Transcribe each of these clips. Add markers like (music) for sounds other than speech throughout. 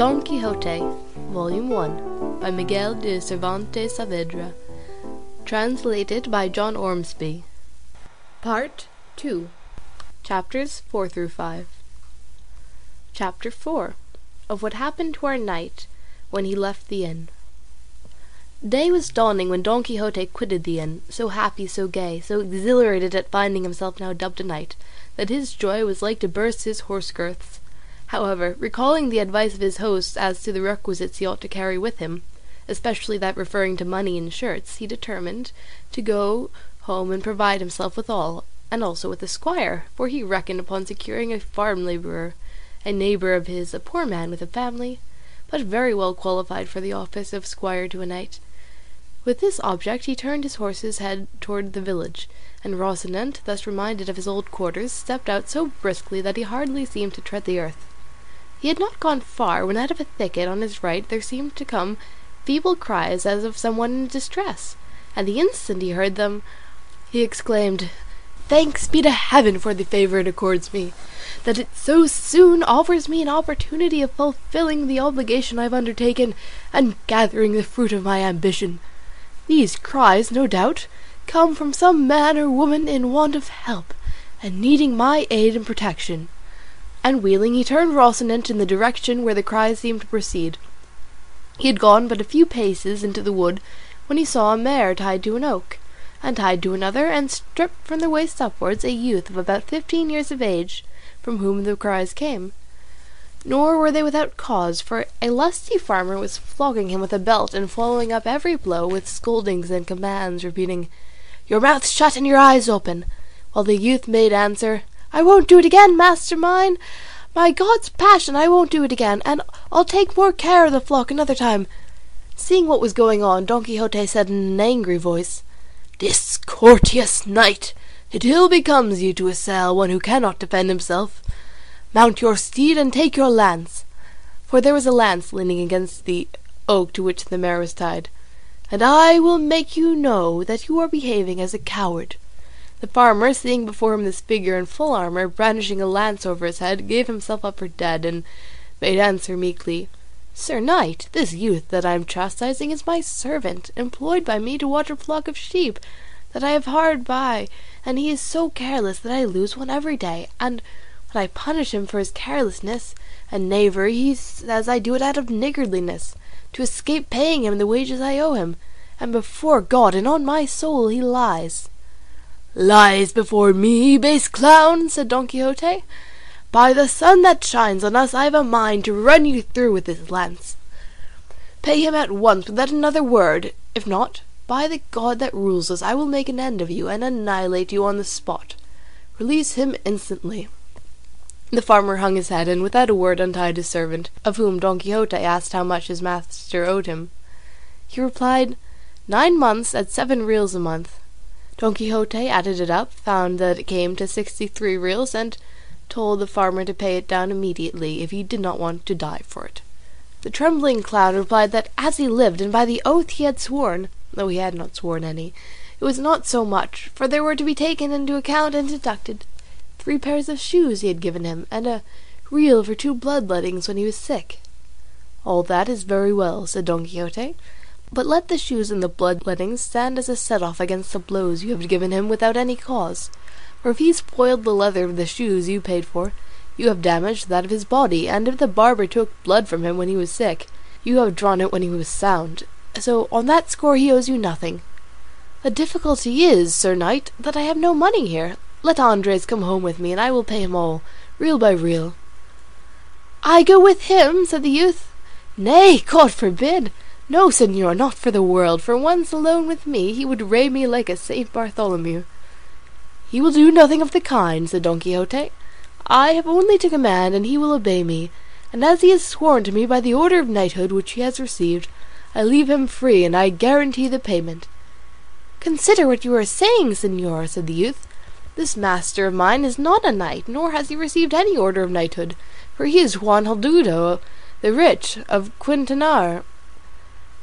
Don Quixote, Volume 1, by Miguel de Cervantes Saavedra, translated by John Ormsby. Part 2, Chapters 4 through 5. Chapter 4 Of what happened to our knight when he left the inn. Day was dawning when Don Quixote quitted the inn, so happy, so gay, so exhilarated at finding himself now dubbed a knight, that his joy was like to burst his horse girths. However, recalling the advice of his hosts as to the requisites he ought to carry with him, especially that referring to money and shirts, he determined to go home and provide himself with all, and also with a squire, for he reckoned upon securing a farm labourer, a neighbour of his, a poor man with a family, but very well qualified for the office of squire to a knight. With this object he turned his horse's head toward the village, and Rocinante, thus reminded of his old quarters, stepped out so briskly that he hardly seemed to tread the earth. He had not gone far when out of a thicket on his right there seemed to come feeble cries as of some one in distress, and the instant he heard them he exclaimed, Thanks be to heaven for the favour it accords me, that it so soon offers me an opportunity of fulfilling the obligation I have undertaken, and gathering the fruit of my ambition. These cries, no doubt, come from some man or woman in want of help, and needing my aid and protection and wheeling he turned Rocinante in the direction where the cries seemed to proceed. He had gone but a few paces into the wood when he saw a mare tied to an oak, and tied to another, and stripped from the waist upwards, a youth of about fifteen years of age, from whom the cries came. Nor were they without cause, for a lusty farmer was flogging him with a belt and following up every blow with scoldings and commands, repeating, Your mouth shut and your eyes open, while the youth made answer, I won't do it again, master mine. By God's passion, I won't do it again, and I'll take more care of the flock another time. Seeing what was going on, Don Quixote said in an angry voice, Discourteous knight, it ill becomes you to assail one who cannot defend himself. Mount your steed and take your lance, for there was a lance leaning against the oak to which the mare was tied, and I will make you know that you are behaving as a coward. The farmer, seeing before him this figure in full armour, brandishing a lance over his head, gave himself up for dead, and made answer meekly, Sir knight, this youth that I am chastising is my servant, employed by me to watch a flock of sheep that I have hard by, and he is so careless that I lose one every day, and when I punish him for his carelessness and knavery, he says I do it out of niggardliness, to escape paying him the wages I owe him, and before God and on my soul he lies. Lies before me, base clown, said Don Quixote. By the sun that shines on us, I have a mind to run you through with this lance. Pay him at once without another word. If not, by the God that rules us, I will make an end of you and annihilate you on the spot. Release him instantly. The farmer hung his head, and without a word untied his servant, of whom Don Quixote asked how much his master owed him. He replied, Nine months at seven reals a month. Don Quixote added it up, found that it came to sixty-three reals, and told the farmer to pay it down immediately if he did not want to die for it. The trembling clown replied that as he lived and by the oath he had sworn, though he had not sworn any, it was not so much, for there were to be taken into account and deducted three pairs of shoes he had given him, and a real for two bloodlettings when he was sick. All that is very well, said Don Quixote, but let the shoes and the bloodlettings stand as a set off against the blows you have given him without any cause. For if he spoiled the leather of the shoes you paid for, you have damaged that of his body, and if the barber took blood from him when he was sick, you have drawn it when he was sound. So on that score he owes you nothing. The difficulty is, sir knight, that I have no money here. Let Andres come home with me, and I will pay him all, real by real. I go with him, said the youth. Nay, God forbid. No, señor, not for the world, for once alone with me he would ray me like a Saint Bartholomew. He will do nothing of the kind, said Don Quixote. I have only to command, and he will obey me, and as he has sworn to me by the order of knighthood which he has received, I leave him free, and I guarantee the payment. Consider what you are saying, señor, said the youth. This master of mine is not a knight, nor has he received any order of knighthood, for he is Juan Haldudo, the rich of Quintanar,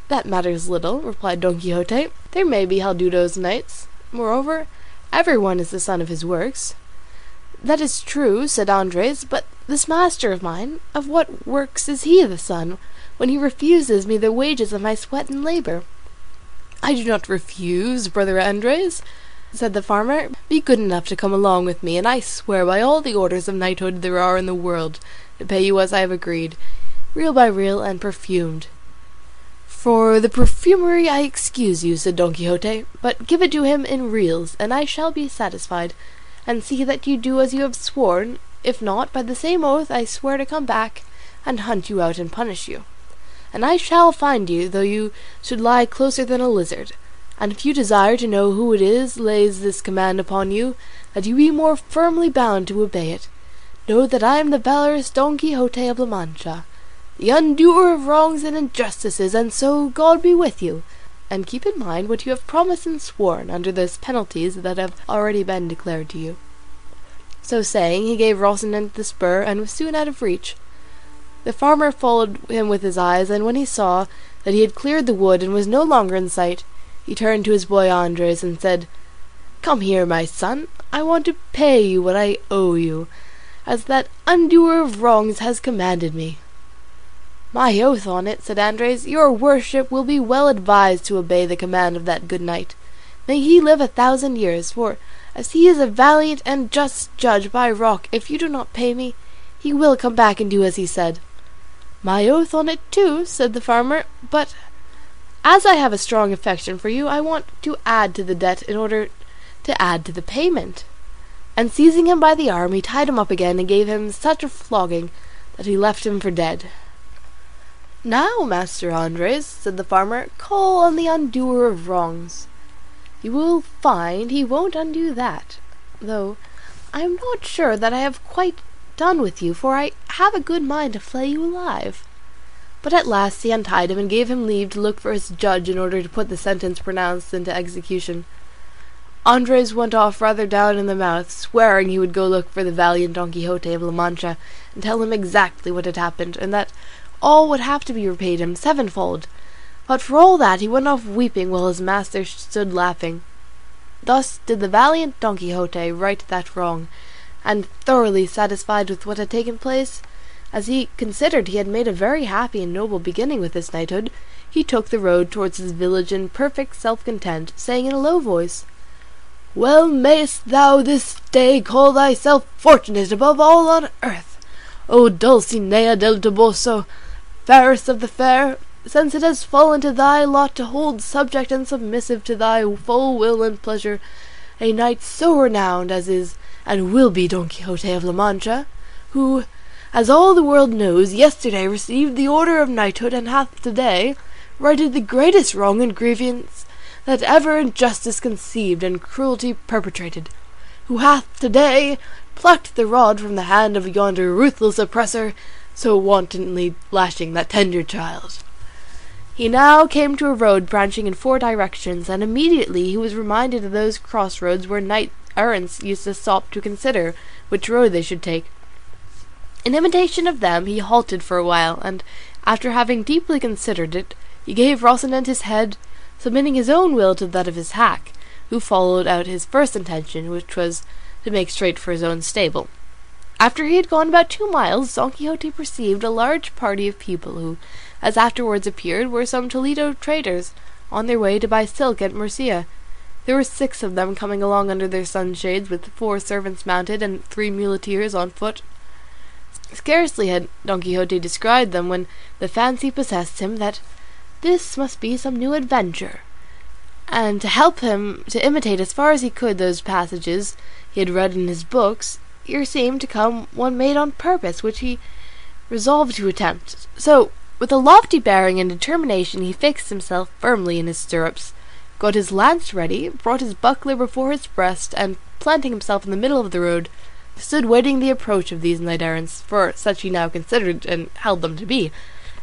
that matters little, replied Don Quixote. There may be Haldudos knights. Moreover, every one is the son of his works. That is true, said Andres, but this master of mine, of what works is he the son, when he refuses me the wages of my sweat and labour? I do not refuse, brother Andres, said the farmer. Be good enough to come along with me, and I swear by all the orders of knighthood there are in the world to pay you as I have agreed, real by real and perfumed. For the perfumery I excuse you, said Don Quixote, but give it to him in reals, and I shall be satisfied, and see that you do as you have sworn, if not, by the same oath I swear to come back and hunt you out and punish you. And I shall find you, though you should lie closer than a lizard. And if you desire to know who it is lays this command upon you, that you be more firmly bound to obey it, know that I am the valorous Don Quixote of La Mancha, the undoer of wrongs and injustices, and so God be with you. And keep in mind what you have promised and sworn under those penalties that have already been declared to you. So saying, he gave Rocinante the spur, and was soon out of reach. The farmer followed him with his eyes, and when he saw that he had cleared the wood and was no longer in sight, he turned to his boy Andres and said, Come here, my son, I want to pay you what I owe you, as that undoer of wrongs has commanded me. My oath on it, said Andres, your worship will be well advised to obey the command of that good knight. May he live a thousand years, for as he is a valiant and just judge by Roque, if you do not pay me, he will come back and do as he said. My oath on it too, said the farmer, but as I have a strong affection for you, I want to add to the debt in order to add to the payment. And seizing him by the arm, he tied him up again and gave him such a flogging that he left him for dead. Now, Master Andres, said the farmer, call on the undoer of wrongs. You will find he won't undo that, though I am not sure that I have quite done with you, for I have a good mind to flay you alive. But at last he untied him and gave him leave to look for his judge in order to put the sentence pronounced into execution. Andres went off rather down in the mouth, swearing he would go look for the valiant Don Quixote of La Mancha and tell him exactly what had happened, and that all would have to be repaid him sevenfold. But for all that he went off weeping while his master stood laughing. Thus did the valiant Don Quixote right that wrong, and thoroughly satisfied with what had taken place, as he considered he had made a very happy and noble beginning with his knighthood, he took the road towards his village in perfect self-content, saying in a low voice, Well mayst thou this day call thyself fortunate above all on earth, O Dulcinea del Toboso, fairest of the fair, since it has fallen to thy lot to hold subject and submissive to thy full will and pleasure a knight so renowned as is and will be Don Quixote of La Mancha, who, as all the world knows, yesterday received the order of knighthood, and hath today righted the greatest wrong and grievance that ever injustice conceived and cruelty perpetrated, who hath today plucked the rod from the hand of yonder ruthless oppressor, so wantonly lashing that tender child. He now came to a road branching in four directions, and immediately he was reminded of those crossroads where knight errants used to stop to consider which road they should take. In imitation of them he halted for a while, and after having deeply considered it, he gave Rocinante his head, submitting his own will to that of his hack, who followed out his first intention, which was to make straight for his own stable. After he had gone about two miles, Don Quixote perceived a large party of people who, as afterwards appeared, were some Toledo traders on their way to buy silk at Murcia, there were six of them coming along under their sunshades, with four servants mounted and three muleteers on foot. Scarcely had Don Quixote descried them when the fancy possessed him that this must be some new adventure, and to help him to imitate as far as he could those passages he had read in his books, here seemed to come one made on purpose, which he resolved to attempt. So, with a lofty bearing and determination, he fixed himself firmly in his stirrups, got his lance ready, brought his buckler before his breast, and planting himself in the middle of the road, stood waiting the approach of these knight errants, for such he now considered and held them to be.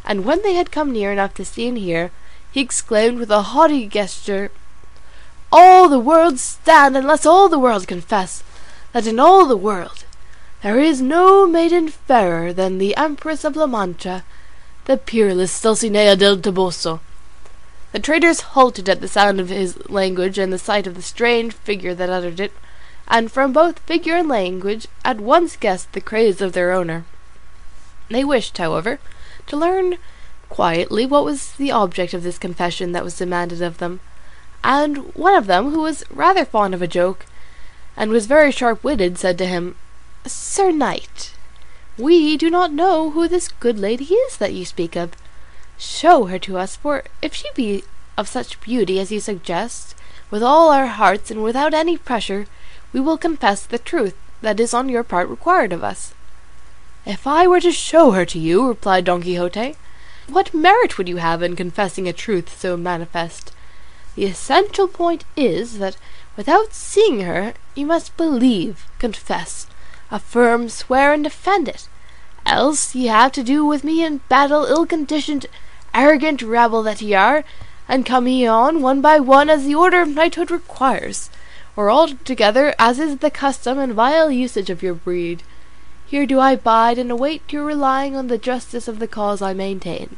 And when they had come near enough to see and hear, he exclaimed with a haughty gesture, All the world stand, unless all the world confess, that in all the world there is no maiden fairer than the Empress of La Mancha, the peerless Dulcinea del Toboso. The traders halted at the sound of his language and the sight of the strange figure that uttered it, and from both figure and language at once guessed the craze of their owner. They wished, however, to learn quietly what was the object of this confession that was demanded of them, and one of them, who was rather fond of a joke, and was very sharp witted, said to him, Sir Knight, we do not know who this good lady is that you speak of. Show her to us, for if she be of such beauty as you suggest, with all our hearts and without any pressure, we will confess the truth that is on your part required of us. If I were to show her to you, replied Don Quixote, what merit would you have in confessing a truth so manifest? The essential point is that without seeing her you must believe, confess, affirm, swear, and defend it. Else ye have to do with me in battle ill conditioned, arrogant rabble that ye are, and come ye on one by one as the order of knighthood requires, or all together as is the custom and vile usage of your breed. Here do I bide and await your relying on the justice of the cause I maintain.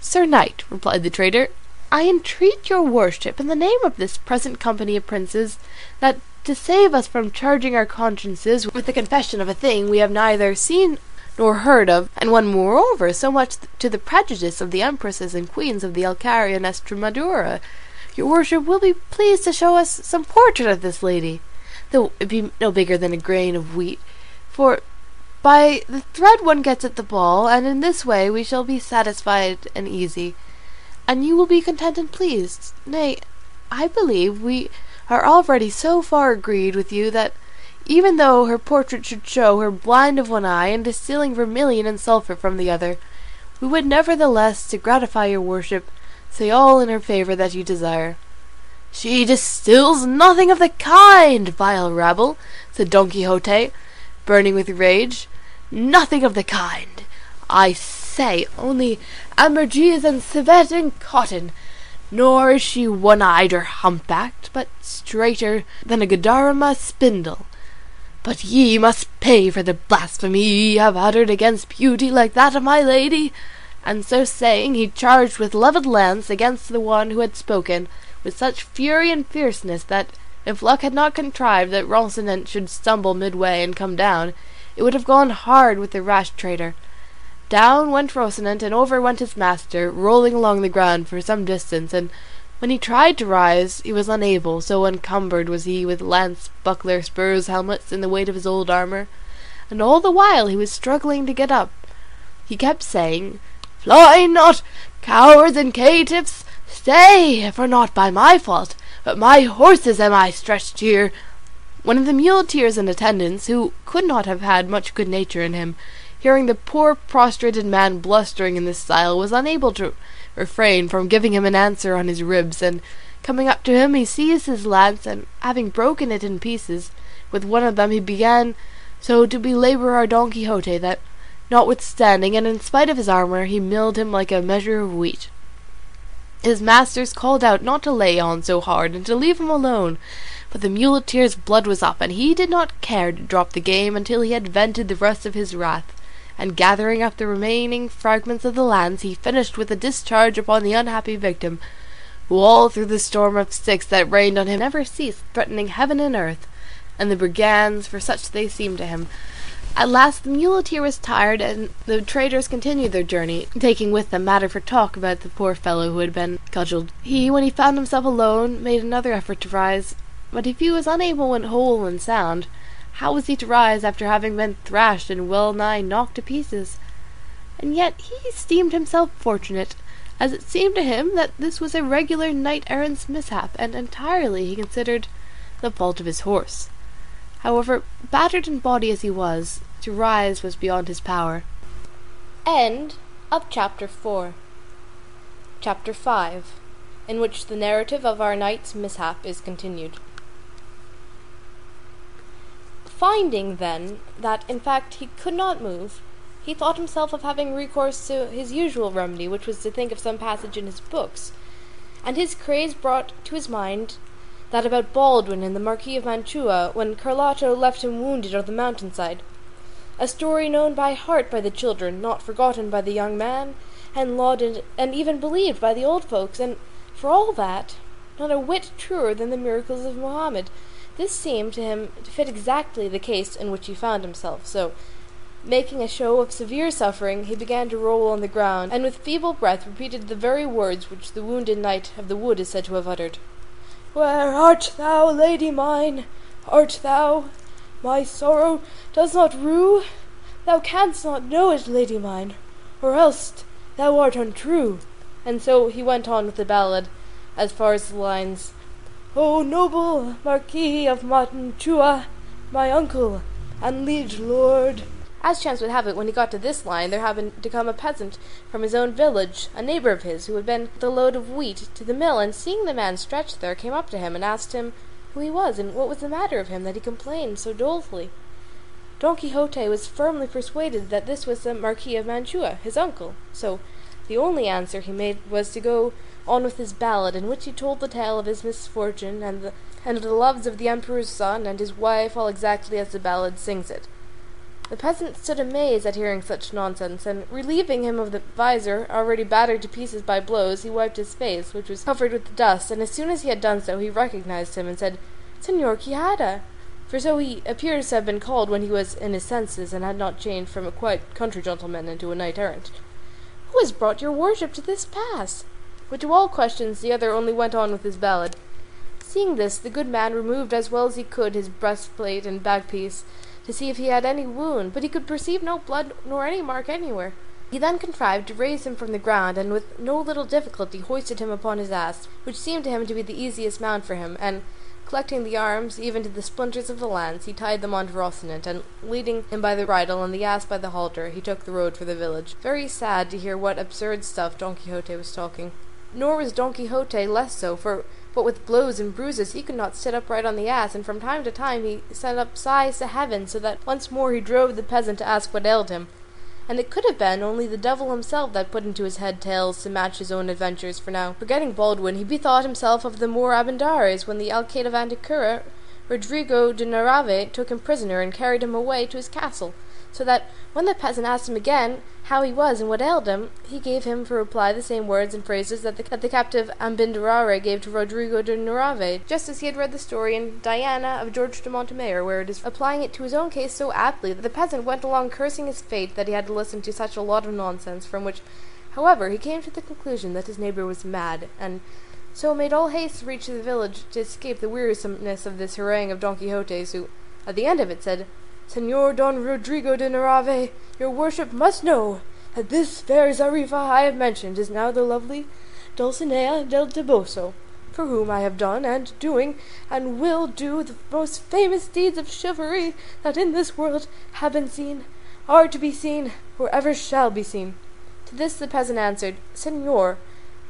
Sir knight, replied the traitor, I entreat your worship in the name of this present company of princes, that to save us from charging our consciences with the confession of a thing we have neither seen nor heard of, and one moreover so much to the prejudice of the empresses and queens of the Alcarria and Estremadura, your worship will be pleased to show us some portrait of this lady, though it be no bigger than a grain of wheat, for by the thread one gets at the ball, and in this way we shall be satisfied and easy, and you will be content and pleased. Nay, I believe we are already so far agreed with you that even though her portrait should show her blind of one eye and distilling vermilion and sulphur from the other, we would nevertheless, to gratify your worship, say all in her favour that you desire. She distills nothing of the kind, vile rabble, said Don Quixote, burning with rage. Nothing of the kind. I say only ambergris and civet and cotton. Nor is she one-eyed or humpbacked, but straighter than a Guadarrama spindle. But ye must pay for the blasphemy ye have uttered against beauty like that of my lady. And so saying, he charged with levelled lance against the one who had spoken, with such fury and fierceness that if luck had not contrived that Rocinante should stumble midway and come down, it would have gone hard with the rash traitor. Down went Rocinante, and over went his master, rolling along the ground for some distance, and when he tried to rise he was unable, so encumbered was he with lance, buckler, spurs, helmets, and the weight of his old armour, and all the while he was struggling to get up. He kept saying, Fly not, cowards and caitiffs, stay, for not by my fault, but my horses am I stretched here. One of the muleteers in attendance, who could not have had much good nature in him, hearing the poor prostrated man blustering in this style, was unable to refrain from giving him an answer on his ribs, and coming up to him he seized his lance, and having broken it in pieces with one of them he began so to belabour our Don Quixote that notwithstanding and in spite of his armour he milled him like a measure of wheat. His masters called out not to lay on so hard and to leave him alone, but the muleteer's blood was up, and he did not care to drop the game until he had vented the rest of his wrath, and gathering up the remaining fragments of the lance he finished with a discharge upon the unhappy victim, who all through the storm of sticks that rained on him never ceased threatening heaven and earth, and the brigands, for such they seemed to him, at last the muleteer was tired, and the traders continued their journey, taking with them matter for talk about the poor fellow who had been cudgelled. He, when he found himself alone, made another effort to rise, but if he was unable when whole and sound, how was he to rise after having been thrashed and well nigh knocked to pieces? And yet he esteemed himself fortunate, as it seemed to him that this was a regular knight errant's mishap, and entirely, he considered, the fault of his horse. However, battered in body as he was, to rise was beyond his power. End of chapter 4 Chapter 5 In which the narrative of our knight's mishap is continued. Finding, then, that in fact he could not move, he thought himself of having recourse to his usual remedy, which was to think of some passage in his books, and his craze brought to his mind that about Baldwin and the Marquis of Mantua when Carloto left him wounded on the mountainside. A story known by heart by the children, not forgotten by the young man, and lauded and even believed by the old folks, and for all that, not a whit truer than the miracles of Mohammed. This seemed to him to fit exactly the case in which he found himself, so Making a show of severe suffering, he began to roll on the ground, and with feeble breath repeated the very words which the wounded knight of the wood is said to have uttered. Where art thou, lady mine? Art thou? My sorrow does not rue? Thou canst not know it, lady mine, or else thou art untrue. And so he went on with the ballad as far as the lines O noble Marquis of Mantua, my uncle and liege lord. As chance would have it, when he got to this line, there happened to come a peasant from his own village, a neighbour of his, who had been with a load of wheat to the mill, and seeing the man stretched there, came up to him and asked him who he was, and what was the matter of him that he complained so dolefully. Don Quixote was firmly persuaded that this was the Marquis of Mantua, his uncle, so the only answer he made was to go on with his ballad, in which he told the tale of his misfortune and the and of the loves of the emperor's son and his wife all exactly as the ballad sings it. The peasant stood amazed at hearing such nonsense, and relieving him of the visor, already battered to pieces by blows, he wiped his face, which was covered with dust, and as soon as he had done so he recognized him and said, Senor Quixada, for so he appears to have been called when he was in his senses and had not changed from a quiet country gentleman into a knight errant. Who has brought your worship to this pass? But to all questions the other only went on with his ballad. Seeing this, the good man removed as well as he could his breastplate and backpiece, to see if he had any wound, but he could perceive no blood nor any mark anywhere. He then contrived to raise him from the ground, and with no little difficulty hoisted him upon his ass, which seemed to him to be the easiest mount for him, and collecting the arms, even to the splinters of the lance, he tied them on to Rocinante, and leading him by the bridle and the ass by the halter, he took the road for the village, very sad to hear what absurd stuff Don Quixote was talking. Nor was Don Quixote less so, for what with blows and bruises he could not sit upright on the ass, and from time to time he sent up sighs to heaven, so that once more he drove the peasant to ask what ailed him. And it could have been only the devil himself that put into his head tales to match his own adventures, for now, forgetting Baldwin, he bethought himself of the Moor Abindarraez when the Alcaide of Antequera, Rodrigo de Narvaez, took him prisoner and carried him away to his castle so that when the peasant asked him again how he was and what ailed him, he gave him for reply the same words and phrases that the, captive Abindarraez gave to Rodrigo de Narvaez, just as he had read the story in Diana of George de Montemayor, where it is applying it to his own case so aptly that the peasant went along cursing his fate that he had to listen to such a lot of nonsense, from which, however, he came to the conclusion that his neighbour was mad, and so made all haste to reach the village to escape the wearisomeness of this harangue of Don Quixote's, who, at the end of it, said, Señor Don Rodrigo de Narvaez, your worship must know that this fair Zarifa I have mentioned is now the lovely Dulcinea del Toboso, for whom I have done and doing and will do the most famous deeds of chivalry that in this world have been seen, are to be seen, or ever shall be seen. To this the peasant answered, Señor,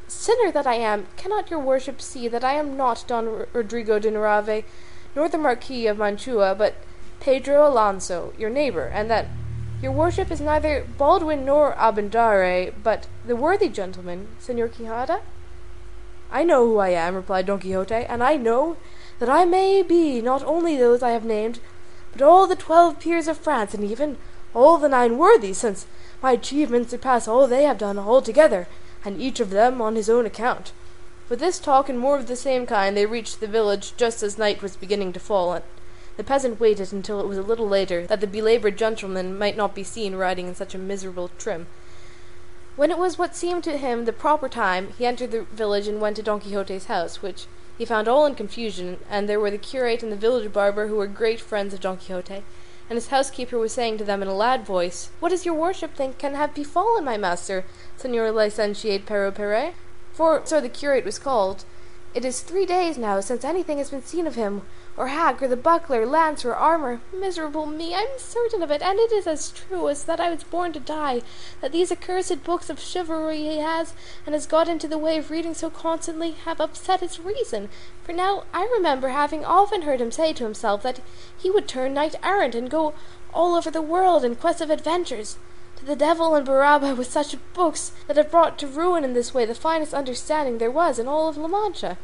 sinner that I am, cannot your worship see that I am not Don Rodrigo de Narvaez, nor the Marquis of Mantua, but Pedro Alonso, your neighbour, and that your worship is neither Baldwin nor Abindarraez, but the worthy gentleman, Senor Quixada? I know who I am, replied Don Quixote, and I know that I may be not only those I have named, but all the twelve peers of France, and even all the nine worthies, since my achievements surpass all they have done altogether, and each of them on his own account. With this talk and more of the same kind they reached the village just as night was beginning to fall, the peasant waited until it was a little later, that the belaboured gentleman might not be seen riding in such a miserable trim. When it was what seemed to him the proper time, he entered the village and went to Don Quixote's house, which he found all in confusion, and there were the curate and the village barber who were great friends of Don Quixote, and his housekeeper was saying to them in a loud voice, What does your worship think can have befallen my master, Señor Licentiate Pero Perez? For so the curate was called. It is three days now since anything has been seen of him, or hack, or the buckler, lance, or armour. Miserable me! I am certain of it, and it is as true as that I was born to die, that these accursed books of chivalry he has, and has got into the way of reading so constantly, have upset his reason. For now I remember having often heard him say to himself that he would turn knight errant and go all over the world in quest of adventures. To the devil and Barabbas with such books that have brought to ruin in this way the finest understanding there was in all of La Mancha.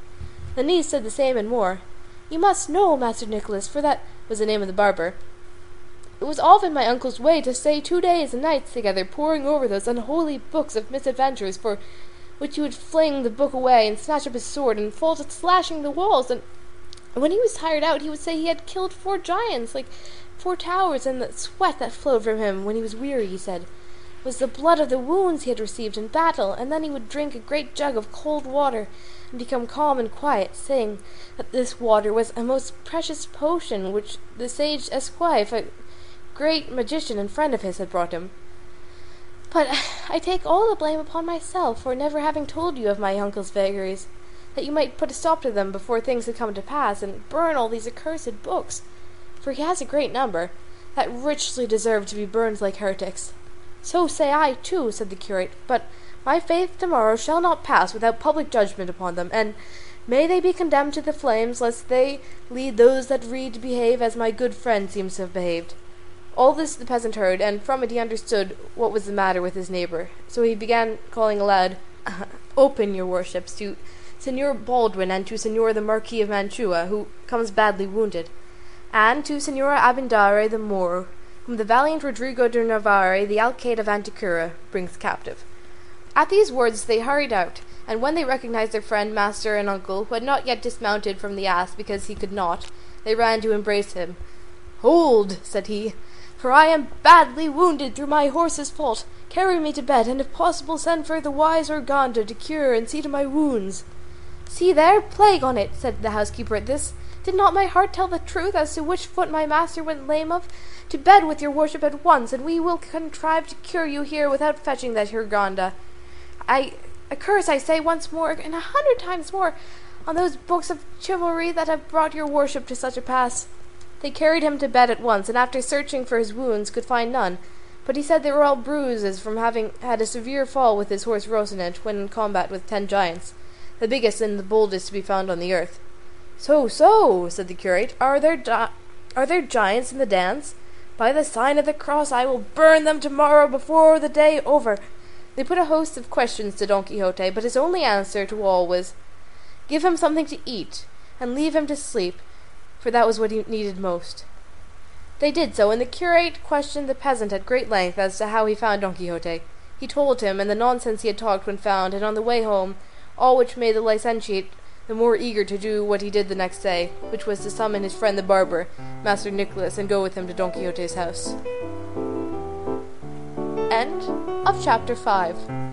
The niece said the same and more. You must know, Master Nicholas, for that was the name of the barber. It was often my uncle's way to stay two days and nights together poring over those unholy books of misadventures, for which he would fling the book away and snatch up his sword and fall to slashing the walls and when he was tired out, he would say he had killed four giants, like four towers, and the sweat that flowed from him when he was weary, he said, was the blood of the wounds he had received in battle, and then he would drink a great jug of cold water and become calm and quiet, saying that this water was a most precious potion which the sage Esquife, a great magician and friend of his, had brought him. But I take all the blame upon myself for never having told you of my uncle's vagaries, that you might put a stop to them before things had come to pass, and burn all these accursed books, for he has a great number, that richly deserve to be burned like heretics. So say I too, said the curate, but my faith tomorrow shall not pass without public judgment upon them, and may they be condemned to the flames, lest they lead those that read to behave as my good friend seems to have behaved. All this the peasant heard, and from it he understood what was the matter with his neighbour. So he began calling aloud, (laughs) Open, your worships, to Señor Baldwin and to Señor the Marquis of Mantua, who comes badly wounded, and to Señora Abindarraez the Moor, whom the valiant Rodrigo de Narvaez, the Alcaide of Antequera, brings captive. At these words they hurried out, and when they recognized their friend, master, and uncle, who had not yet dismounted from the ass because he could not, they ran to embrace him. Hold, said he, for I am badly wounded through my horse's fault. Carry me to bed, and if possible send for the wise Urganda to cure and see to my wounds. See there, plague on it, said the housekeeper at this. Did not my heart tell the truth as to which foot my master went lame of? To bed with your worship at once, and we will contrive to cure you here without fetching that Urganda. I a curse, I say once more, and a hundred times more, on those books of chivalry that have brought your worship to such a pass. They carried him to bed at once, and after searching for his wounds could find none, but he said they were all bruises from having had a severe fall with his horse Rocinante when in combat with ten giants, the biggest and the boldest to be found on the earth. So, so, said the curate, are there are there giants in the dance? By the sign of the cross I will burn them tomorrow before the day over. They put a host of questions to Don Quixote, but his only answer to all was, Give him something to eat, and leave him to sleep, for that was what he needed most. They did so, and the curate questioned the peasant at great length as to how he found Don Quixote. He told him, and the nonsense he had talked when found, and on the way home, all which made the licentiate the more eager to do what he did the next day, which was to summon his friend the barber, Master Nicholas, and go with him to Don Quixote's house. End of chapter 5